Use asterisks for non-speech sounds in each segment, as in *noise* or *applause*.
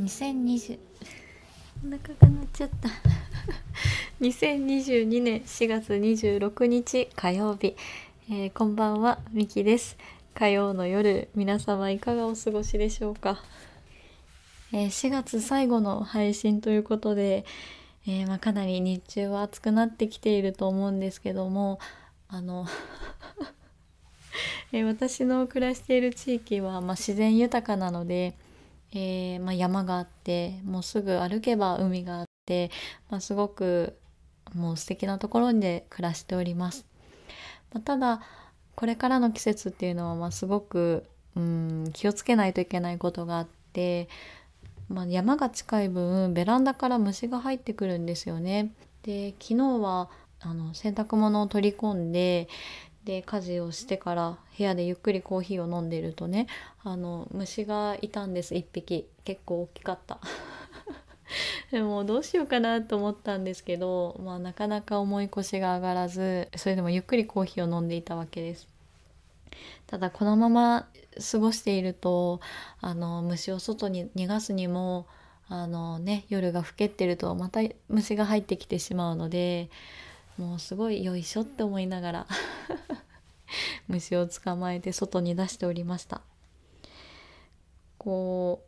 2020お腹が鳴っちゃった。2022年4月26日火曜日、えーこんばんはみきです。火曜の夜皆様いかがお過ごしでしょうか、えー4月最後の配信ということで、えーまあ、かなり日中は暑くなってきていると思うんですけどもあの *laughs* えー私の暮らしている地域は、まあ、自然豊かなので、えーまあ、山があってもうすぐ歩けば海があって、まあ、すごくもう素敵なところで暮らしております。まあ、ただこれからの季節っていうのは、ま、すごくうん気をつけないといけないことがあって、まあ、山が近い分ベランダから虫が入ってくるんですよね。で昨日はあの洗濯物を取り込んでで家事をしてから部屋でゆっくりコーヒーを飲んでるとねあの虫がいたんです。1匹。結構大きかった。*laughs* でもどうしようかなと思ったんですけど、まあ、なかなか重い腰が上がらずそれでもゆっくりコーヒーを飲んでいたわけです。ただこのまま過ごしているとあの虫を外に逃がすにもあのね夜が更けてるとまた虫が入ってきてしまうのでもうすごいよいしょって思いながら *laughs* 虫を捕まえて外に出しておりました。こ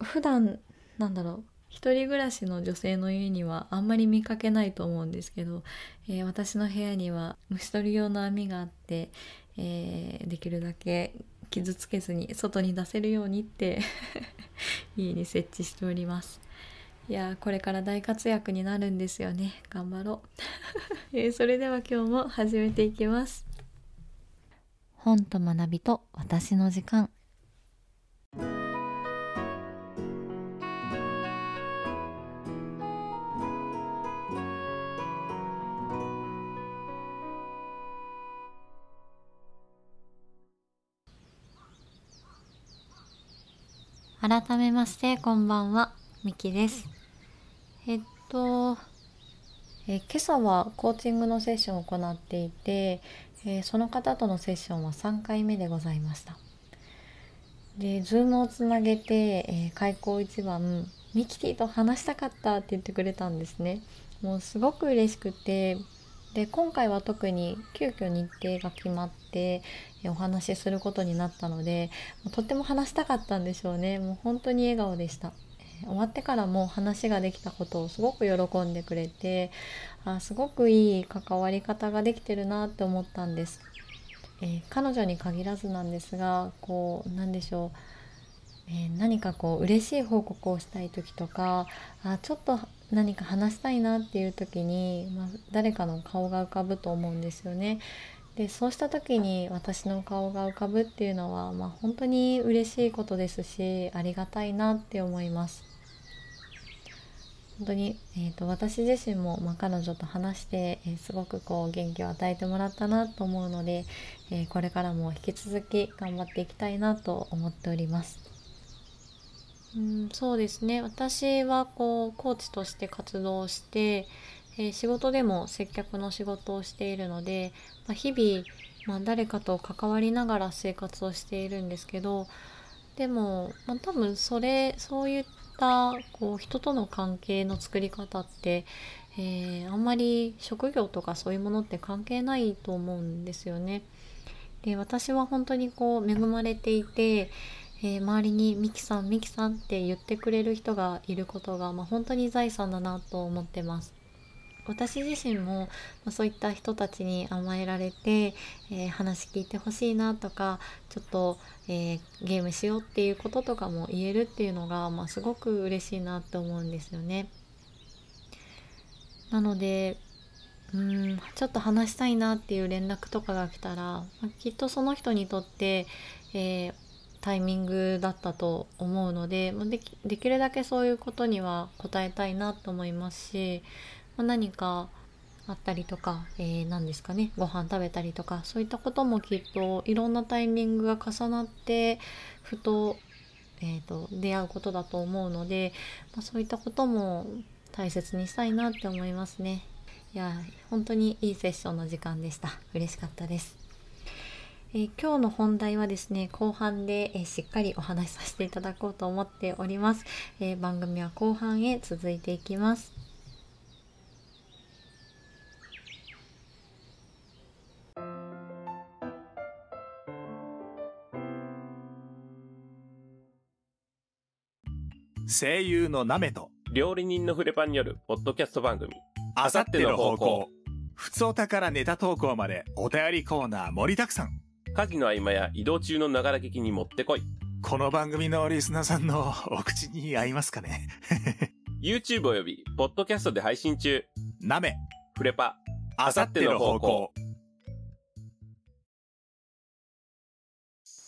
う普段なんだろう一人暮らしの女性の家にはあんまり見かけないと思うんですけど、えー私の部屋には虫取り用の網があって、えーできるだけ傷つけずに外に出せるようにって *laughs* 家に設置しております。いやーこれから大活躍になるんですよね。頑張ろう、*laughs* えーそれでは今日も始めていきます。本と学びと私の時間。改めましてこんばんは。みきです。えっとえ今朝はコーチングのセッションを行っていて、えその方とのセッションは3回目でございました。で Zoom をつなげて、え開口一番ミキティと話したかったって言ってくれたんですね。もうすごく嬉しくてで今回は特に急遽日程が決まってえお話しすることになったのでとっても話したかったんでしょうね。もう本当に笑顔でした。終わってからも話ができたことをすごく喜んでくれてあすごくいい関わり方ができてるなって思ったんです、えー彼女に限らずなんですがこうなんでしょうえー何かこう嬉しい報告をしたい時とかあちょっと何か話したいなっていう時に、まあ、誰かの顔が浮かぶと思うんですよね。でそうした時に私の顔が浮かぶっていうのは、まあ、本当に嬉しいことですしありがたいなって思います。本当に、えー、と私自身も、まあ、彼女と話して、えーすごくこう元気を与えてもらったなと思うので、えーこれからも引き続き頑張っていきたいなと思っております。うん、そうですね私はこうコーチとして活動して、えー仕事でも接客の仕事をしているので、まあ、日々、まあ、誰かと関わりながら生活をしているんですけどでも、まあ、多分それそういったこう人との関係の作り方って、えーあんまり職業とかそういうものって関係ないと思うんですよね。で私は本当にこう恵まれていて、えー周りに「ミキさんミキさん」って言ってくれる人がいることが、まあ、本当に財産だなと思ってます。私自身も、そういった人たちに甘えられて、えー話聞いてほしいなとかちょっと、えーゲームしようっていうこととかも言えるっていうのが、まあ、すごく嬉しいなって思うんですよね。なのでうんちょっと話したいなっていう連絡とかが来たら、まあきっとその人にとって、えータイミングだったと思うのでまあできできるだけそういうことには答えたいなと思いますし、まあ何かあったりとか、えー何ですかねご飯食べたりとかそういったこともきっといろんなタイミングが重なってふと,、えーと出会うことだと思うので、まあ、そういったことも大切にしたいなって思いますね。いや本当にいいセッションの時間でした嬉しかったです。えー、今日の本題はですね後半で、えー、しっかりお話しさせていただこうと思っております、えー、番組は後半へ続いていきます声優のナメと。料理人のフレパンによるポッドキャスト番組。あさっての方向。ふつおたからネタ投稿までお便りコーナー盛りだくさん。家事の合間や移動中のながら聞きにもってこい。この番組のリスナーさんのお口に合いますかね？*laughs* YouTube および、ポッドキャストで配信中。なめ、フレパ、あさっての方向。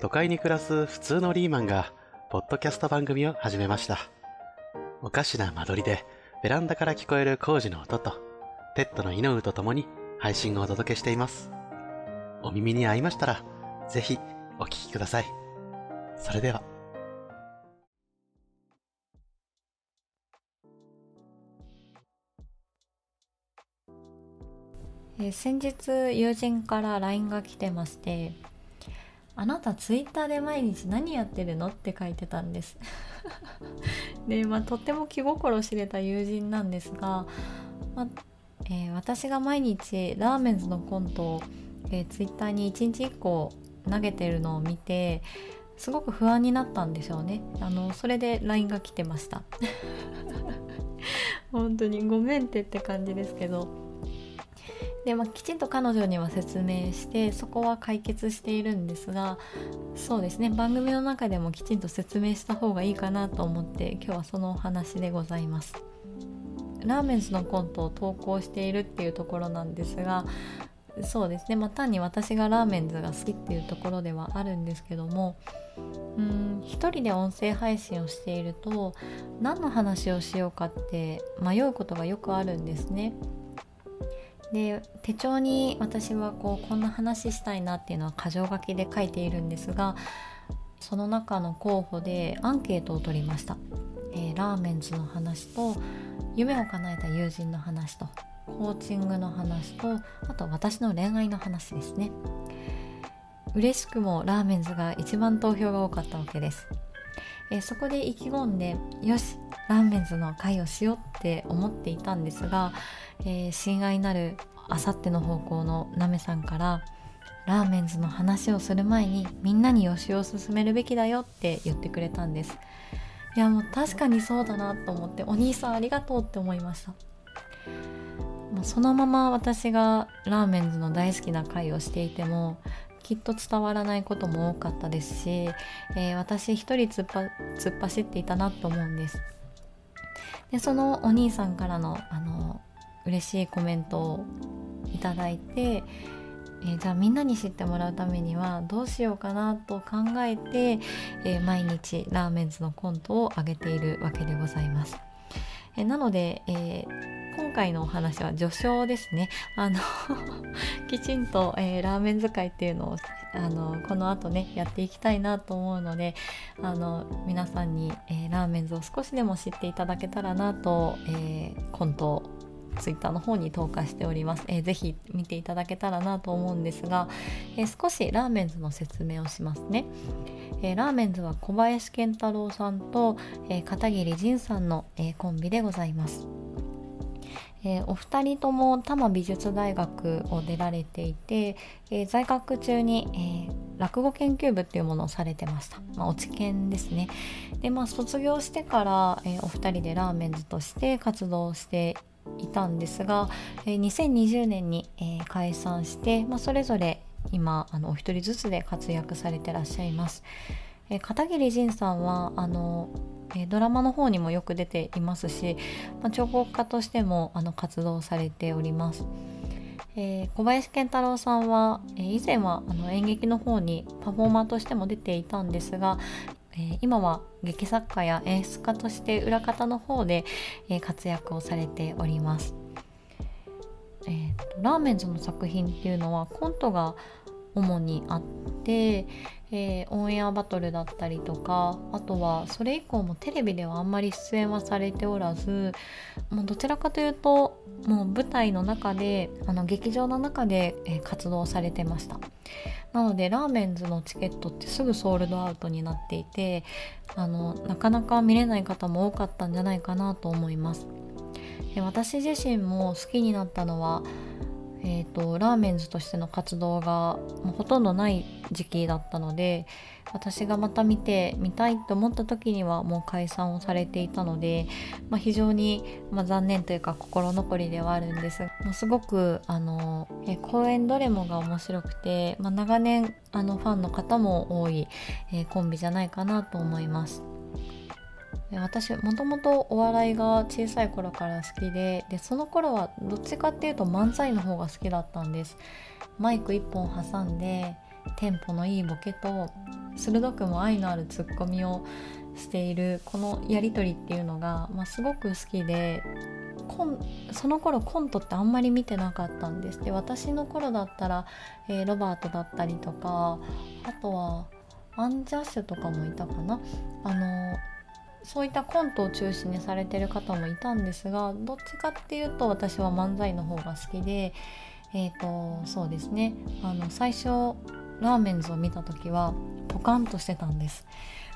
都会に暮らす普通のリーマンが、ポッドキャスト番組を始めました。おかしな間取りで、ベランダから聞こえる工事の音と、ペットのイノウと共に配信をお届けしています。お耳に合いましたら、ぜひお聞きください。それでは。え先日友人から LINE が来てましてあなたツイッターで毎日何やってるの？って書いてたんです。*laughs* で、まあ、とっても気心知れた友人なんですが、まえー、私が毎日ラーメンズのコントを、えー、ツイッターに1日1個投げてるのを見てすごく不安になったんでしょうね。あのそれで LINE が来てました。*laughs* 本当にごめんってって感じですけど。で、まあ、きちんと彼女には説明してそこは解決しているんですがそうですね。番組の中でもきちんと説明した方がいいかなと思って今日はそのお話でございます。ラーメンズのコントを投稿しているっていうところなんですがそうですね、まあ、単に私がラーメンズが好きっていうところではあるんですけどもうん一人で音声配信をしていると何の話をしようかって迷うことがよくあるんですね。で手帳に私はこうこんな話したいなっていうのは箇条書きで書いているんですがその中の候補でアンケートを取りました、えー、ラーメンズの話と夢を叶えた友人の話とコーチングの話とあと私の恋愛の話ですね。嬉しくもラーメンズが一番投票が多かったわけです、えー、そこで意気込んでよしラーメンズの会をしようって思っていたんですがえー、親愛なるあさっての方向のなめさんからラーメンズの話をする前にみんなによしを進めるべきだよって言ってくれたんです。いやもう確かにそうだなと思ってお兄さんありがとうって思いました。もうそのまま私がラーメンズの大好きな会をしていてもきっと伝わらないことも多かったですし、えー、私一人突っ突っ走っていたなと思うんです。でそのお兄さんからのあの嬉しいコメントをいただいて、えー、じゃあみんなに知ってもらうためにはどうしようかなと考えて、えー、毎日ラーメンズのコントを上げているわけでございます。えー、なので、え今回のお話は序章ですね。あの *laughs* きちんと、えラーメン使いっていうのをあのこの後ねやっていきたいなと思うのであの皆さんに、えラーメンズを少しでも知っていただけたらなと、えコントをツイッターの方に投下しております、えー、ぜひ見ていただけたらなと思うんですが、えー、少しラーメンズの説明をしますね、えー、ラーメンズは小林健太郎さんと、え、片桐仁さんの、え、コンビでございます。えー、お二人とも多摩美術大学を出られていて、えー、在学中に、えー、落語研究部っていうものをされてました、まあ、お知見ですねでまあ卒業してから、えお二人でラーメンズとして活動していたんですが、えー、2020年に、え、解散して、まあ、それぞれ今あのお一人ずつで活躍されてらっしゃいます。え、片桐仁さんはあの、え、ドラマの方にもよく出ていますし、まあ、彫刻家としてもあの活動されております。えー小林健太郎さんは、えー以前はあの演劇の方にパフォーマーとしても出ていたんですが、えー今は劇作家や演出家として裏方の方で、え活躍をされております。えーとラーメンズの作品っていうのはコントが主にあって、えーオンエアバトルだったりとかあとはそれ以降もテレビではあんまり出演はされておらずもうどちらかというともう舞台の中であの劇場の中で、えー活動されてました。なのでラーメンズのチケットってすぐソールドアウトになっていてあのなかなか見れない方も多かったんじゃないかなと思います。私自身も好きになったのはえー、とラーメンズとしての活動がもうほとんどない時期だったので私がまた見てみたいと思った時にはもう解散をされていたので、まあ、非常に、まあ、残念というか心残りではあるんですもうすごくあのえ公演どれもが面白くて、まあ、長年あのファンの方も多い、えーコンビじゃないかなと思います。私もともとお笑いが小さい頃から好きででその頃はどっちかっていうと漫才の方が好きだったんです。マイク1本挟んでテンポのいいボケと鋭くも愛のあるツッコミをしているこのやり取りっていうのが、まあ、すごく好きでコンその頃コントってあんまり見てなかったんです。で私の頃だったら、えーロバートだったりとかあとはアンジャッシュとかもいたかな。あのそういったコントを中心にされてる方もいたんですがどっちかっていうと私は漫才の方が好きでえっ、とそうですね。あの最初ラーメンズを見た時はポカンとしてたんです。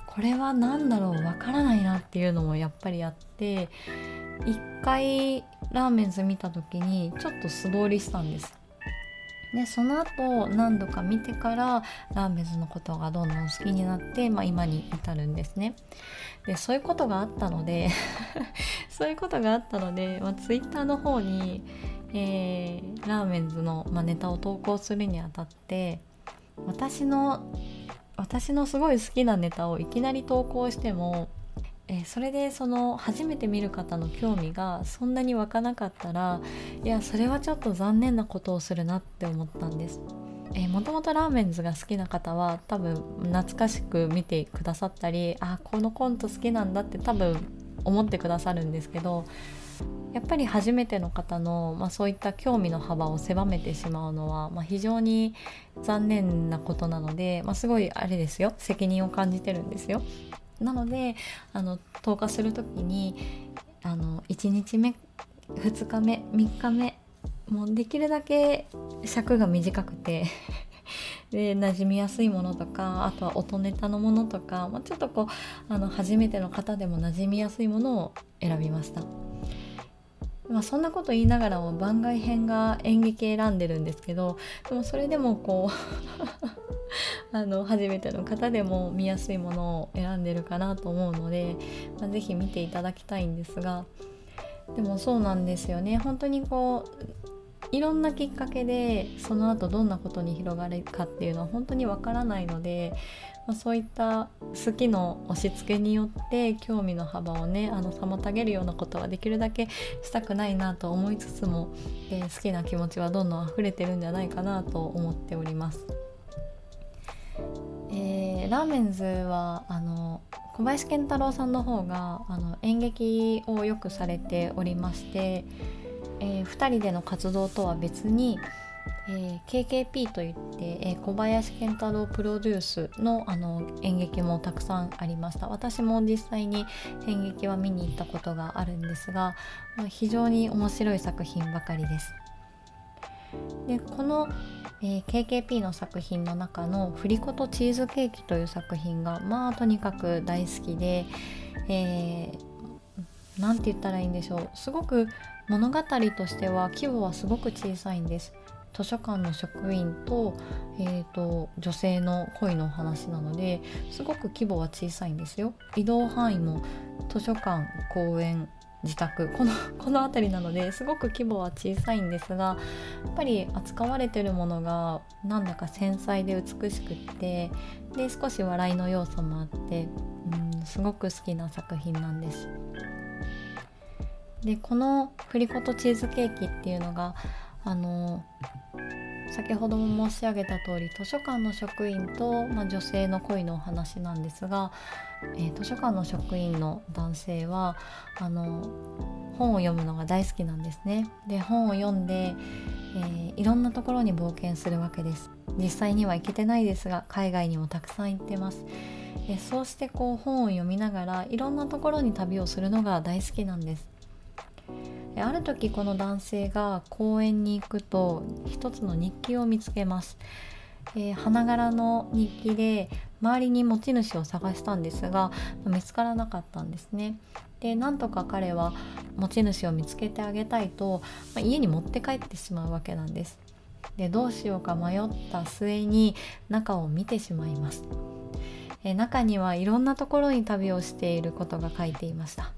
これは何だろうわからないなっていうのもやっぱりあって一回ラーメンズ見た時にちょっと素通りしたんです。でその後何度か見てからラーメンズのことがどんどん好きになって、まあ、今に至るんですね。でそういうことがあったので *laughs* そういうことがあったので、まあ、ツイッターの方に、えーラーメンズの、まあ、ネタを投稿するにあたって私の私のすごい好きなネタをいきなり投稿しても、えーそれでその初めて見る方の興味がそんなに湧かなかったらいやそれはちょっと残念なことをするなって思ったんです。えー、もともとラーメンズが好きな方は多分懐かしく見てくださったりあこのコント好きなんだって多分思ってくださるんですけどやっぱり初めての方の、まあ、そういった興味の幅を狭めてしまうのは、まあ、非常に残念なことなので、まあ、すごいあれですよ責任を感じてるんですよ。なのであの投下する時にあの1日目2日目3日目もうできるだけ尺が短くて *laughs* で馴染みやすいものとかあとは音ネタのものとか、まあ、ちょっとこうあの初めての方でも馴染みやすいものを選びました。まあ、そんなこと言いながらも番外編が演劇選んでるんですけどでもそれでもこう *laughs* あの初めての方でも見やすいものを選んでるかなと思うので、まあ、是非見ていただきたいんですがでもそうなんですよね。本当にこういろんなきっかけでその後どんなことに広がるかっていうのは本当にわからないので、まあ、そういった好きの押し付けによって興味の幅をねあの妨げるようなことはできるだけしたくないなと思いつつも、えー好きな気持ちはどんどん溢れてるんじゃないかなと思っております。えーラーメンズはあの小林健太郎さんの方があの演劇をよくされておりまして、え2人での活動とは別に、えー KKP といって、えー小林健太郎プロデュースのあの演劇もたくさんありました私も実際に演劇は見に行ったことがあるんですが、まあ非常に面白い作品ばかりです。でこの、えー KKP の作品の中の「振り子とチーズケーキ」という作品がまあとにかく大好きで、えーなんて言ったらいいんでしょうすごく物語としては規模はすごく小さいんです。図書館の職員と,、えー、と女性の恋のお話なのですごく規模は小さいんですよ。移動範囲も図書館公園自宅この *laughs* この辺りなのですごく規模は小さいんですがやっぱり扱われてるものがなんだか繊細で美しくってで少し笑いの要素もあってうんすごく好きな作品なんです。でこの「振り子とチーズケーキ」っていうのがあの先ほども申し上げた通り図書館の職員と、まあ、女性の恋のお話なんですが、えー、図書館の職員の男性はあの本を読むのが大好きなんですね。で本を読んで、えー、いろんなところに冒険するわけです。実際には行けてないですが海外にもたくさん行ってます。えそうしてこう本を読みながらいろんなところに旅をするのが大好きなんです。ある時この男性が公園に行くと一つの日記を見つけます、えー、花柄の日記で周りに持ち主を探したんですが見つからなかったんですね。でなんとか彼は持ち主を見つけてあげたいと、まあ、家に持って帰ってしまうわけなんです。でどうしようか迷った末に中を見てしまいます。え中にはいろんなところに旅をしていることが書いていました。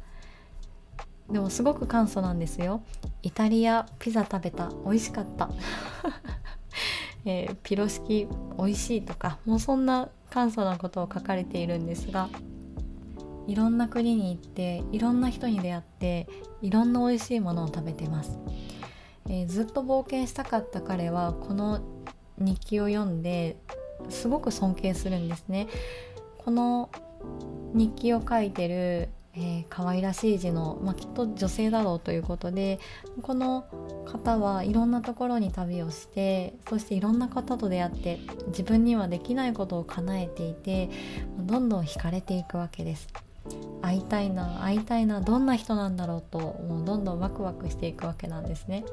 でもすごく簡素なんですよ。イタリアピザ食べた。美味しかった。*laughs* えー、ピロ式美味しいとかもうそんな簡素なことを書かれているんですがいろんな国に行っていろんな人に出会っていろんな美味しいものを食べてます、えー、ずっと冒険したかった彼はこの日記を読んですごく尊敬するんですね。この日記を書いてるえー、可愛らしい字の、まあ、きっと女性だろうということでこの方はいろんなところに旅をしてそしていろんな方と出会って自分にはできないことを叶えていてどんどん惹かれていくわけです。会いたいな会いたいなどんな人なんだろうともうどんどんワクワクしていくわけなんですね。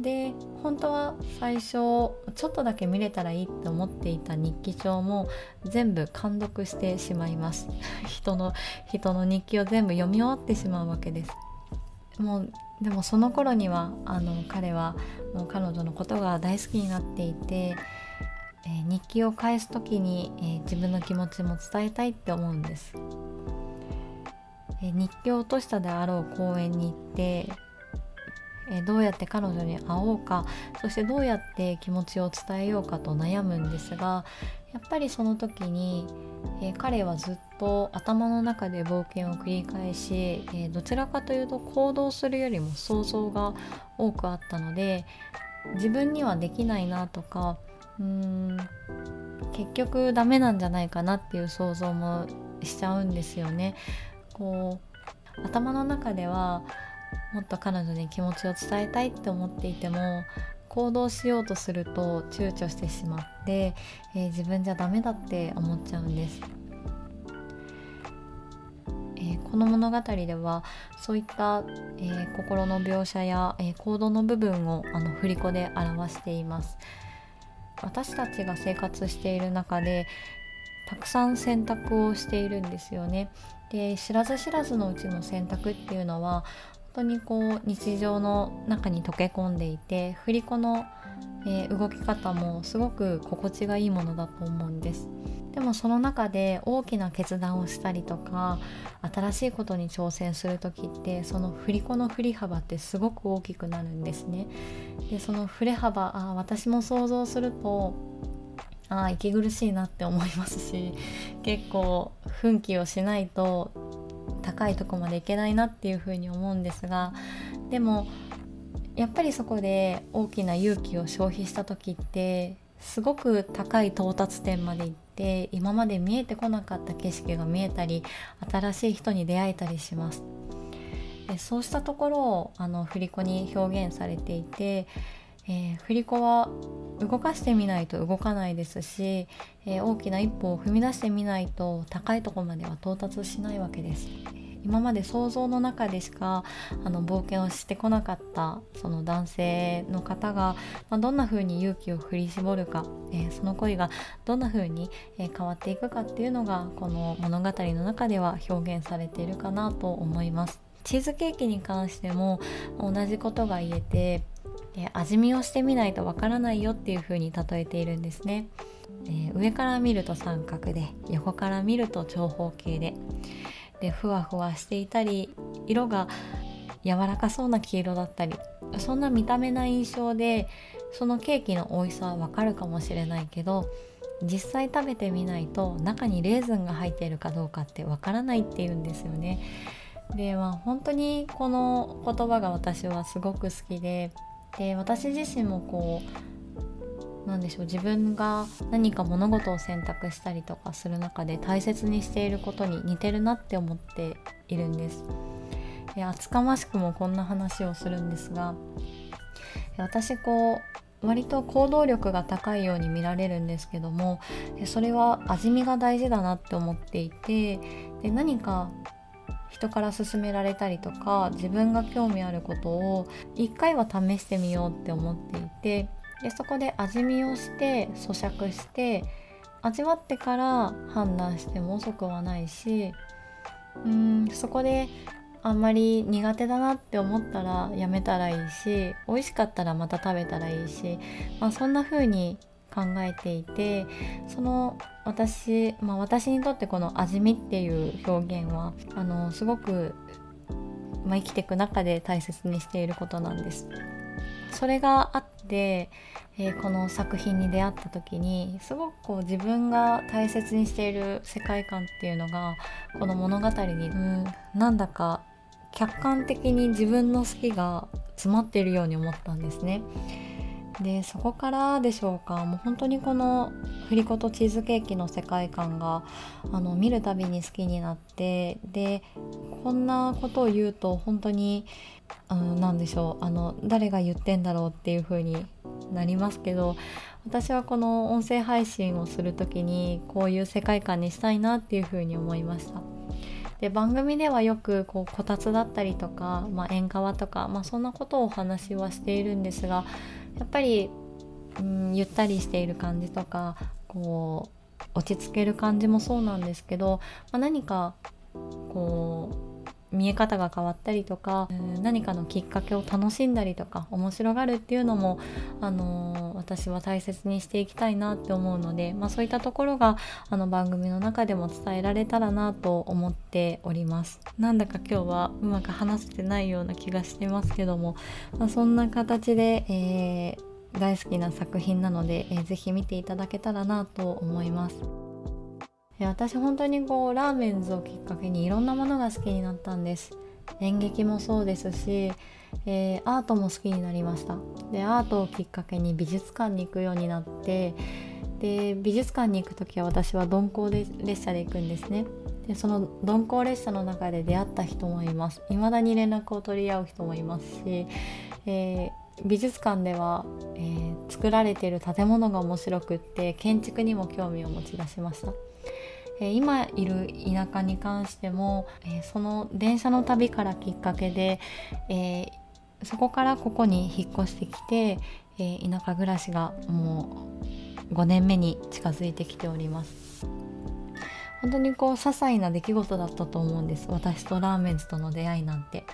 で本当は最初ちょっとだけ見れたらいいって思っていた日記帳も全部監読してしまいます。*laughs* 人の人の日記を全部読み終わってしまうわけです。もうでもその頃にはあの彼はもう彼女のことが大好きになっていて、えー、日記を返す時に、えー、自分の気持ちも伝えたいって思うんです、えー、日記を落としたであろう公園に行ってえどうやって彼女に会おうかそしてどうやって気持ちを伝えようかと悩むんですがやっぱりその時に、えー、彼はずっと頭の中で冒険を繰り返し、えー、どちらかというと行動するよりも想像が多くあったので自分にはできないなとかうーん結局ダメなんじゃないかなっていう想像もしちゃうんですよね。こう頭の中ではもっと彼女に気持ちを伝えたいって思っていても行動しようとすると躊躇してしまって、えー、自分じゃダメだって思っちゃうんです、えー、この物語ではそういった、えー、心の描写や、え行動の部分をあの振り子で表しています。私たちが生活している中でたくさん選択をしているんですよね。で知らず知らずのうちの選択っていうのは当にこう日常の中に溶け込んでいて振り子の、えー、動き方もすごく心地がいいものだと思うんです。でもその中で大きな決断をしたりとか新しいことに挑戦する時ってその振り子の振り幅ってすごく大きくなるんですね。でその振れ幅あ私も想像するとあ息苦しいなって思いますし結構奮起をしないと高いとこまでいけないなっていうふうに思うんですがでもやっぱりそこで大きな勇気を消費した時ってすごく高い到達点まで行って今まで見えてこなかった景色が見えたり新しい人に出会えたりします。そうしたところをあの振り子に表現されていて、えー、振り子は動かしてみないと動かないですし、えー、大きな一歩を踏み出してみないと高いところまでは到達しないわけです。今まで想像の中でしかあの冒険をしてこなかったその男性の方が、まあ、どんな風に勇気を振り絞るか、えー、その恋がどんな風に、え変わっていくかっていうのがこの物語の中では表現されているかなと思います。チーズケーキに関しても同じことが言えてえ味見をしてみないとわからないよっていう風に例えているんですね、え、上から見ると三角で横から見ると長方形ででふわふわしていたり色が柔らかそうな黄色だったりそんな見た目な印象でそのケーキの美味しさはわかるかもしれないけど実際食べてみないと中にレーズンが入っているかどうかってわからないっていうんですよね。でまあ本当にこの言葉が私はすごく好きでで私自身もこうなんでしょう自分が何か物事を選択したりとかする中で大切にしていることに似てるなって思っているんです。厚かましくもこんな話をするんですが私こう割と行動力が高いように見られるんですけどもそれは味見が大事だなって思っていてで何か人から勧められたりとか自分が興味あることを一回は試してみようって思っていてでそこで味見をして咀嚼して味わってから判断しても遅くはないしうーんそこであんまり苦手だなって思ったらやめたらいいし美味しかったらまた食べたらいいし、まあ、そんな風に考えていてその私、まあ、私にとってこの味見っていう表現はあのすごく、まあ、生きていく中で大切にしていることなんです。それがあって、えー、この作品に出会った時にすごくこう自分が大切にしている世界観っていうのがこの物語にうんなんだか客観的に自分の好きが詰まっているように思ったんですね。でそこからでしょうかもう本当にこの振り子とチーズケーキの世界観があの見るたびに好きになってでこんなことを言うと本当に何でしょうあの誰が言ってんだろうっていう風になりますけど私はこの音声配信をする時にこういう世界観にしたいなっていう風に思いました。で番組ではよくこうこたつだったりとか、まあ、縁側とか、まあ、そんなことをお話はしているんですがやっぱり、うん、ゆったりしている感じとかこう落ち着ける感じもそうなんですけど、まあ、何かこう見え方が変わったりとか何かのきっかけを楽しんだりとか面白がるっていうのも、あの、私は大切にしていきたいなって思うので、まあ、そういったところがあの番組の中でも伝えられたらなと思っておりますなんだか今日はうまく話せてないような気がしてますけども、まあ、そんな形で、えー、大好きな作品なので、えー、ぜひ見ていただけたらなと思います。私本当にこうラーメンズをきっかけにいろんなものが好きになったんです。演劇もそうですし、えー、アートも好きになりました。でアートをきっかけに美術館に行くようになってで美術館に行く時は私は鈍行で列車で行くんですね。でその鈍行列車の中で出会った人もいます。未だに連絡を取り合う人もいますし、えー、美術館では、えー、作られている建物が面白くって建築にも興味を持ち出しました。え今いる田舎に関しても、えその電車の旅からきっかけで、えそこからここに引っ越してきて、え田舎暮らしがもう5年目に近づいてきております。本当にこう些細な出来事だったと思うんです。私とラーメンズとの出会いなんて。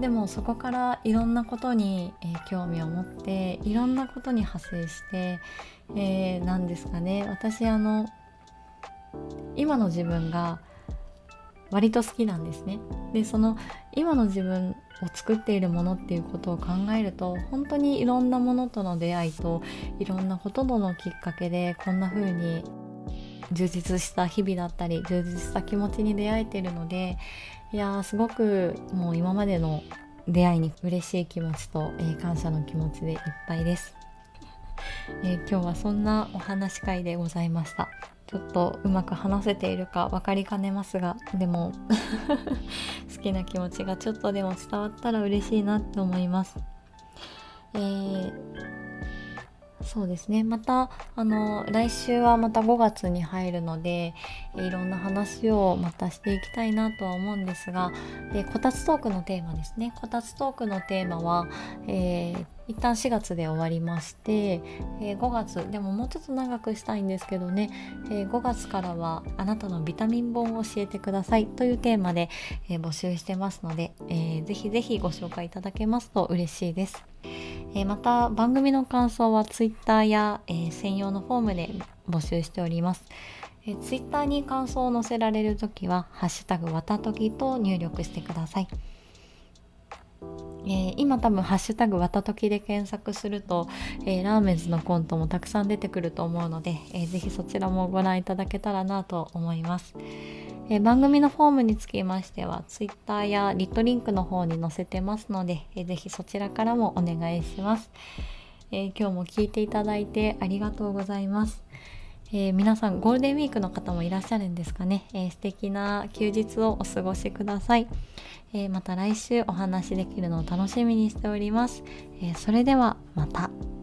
でもそこからいろんなことに、えー、興味を持っていろんなことに派生して、えー、何ですかね。私あの今の自分が割と好きなんですね。でその今の自分を作っているものっていうことを考えると本当にいろんなものとの出会いといろんなほとんどのきっかけでこんな風に充実した日々だったり充実した気持ちに出会えてるのでいやーすごくもう今までの出会いに嬉しい気持ちと、えー、感謝の気持ちでいっぱいです、えー、今日はそんなお話会でございました。ちょっとうまく話せているか分かりかねますがでも *laughs* 好きな気持ちがちょっとでも伝わったら嬉しいなって思います。えー、そうですね。またあの来週はまた5月に入るのでいろんな話をまたしていきたいなとは思うんですが、えこたつトークのテーマですね。こたつトークのテーマは、えー一旦4月で終わりまして、えー、5月でももうちょっと長くしたいんですけどね、えー、5月からはあなたのビタミン本を教えてください。というテーマで、え、募集してますので、えー、ぜひぜひご紹介いただけますと嬉しいです。えまた番組の感想は Twitter や、え専用のフォームで募集しております。え Twitter に感想を載せられるときは「ハッシュタグわたとき」と入力してください。えー、今多分「ハッシュタグわたとき」で検索すると、えー、ラーメンズのコントもたくさん出てくると思うので、えー、ぜひそちらもご覧いただけたらなと思います。え、番組のフォームにつきましては Twitter やリットリンクの方に載せてますので、えー、ぜひそちらからもお願いします、え、今日も聞いていただいてありがとうございます。え、皆さんゴールデンウィークの方もいらっしゃるんですかね、えー、素敵な休日をお過ごしください、えー、また来週お話できるのを楽しみにしております、えそれではまた。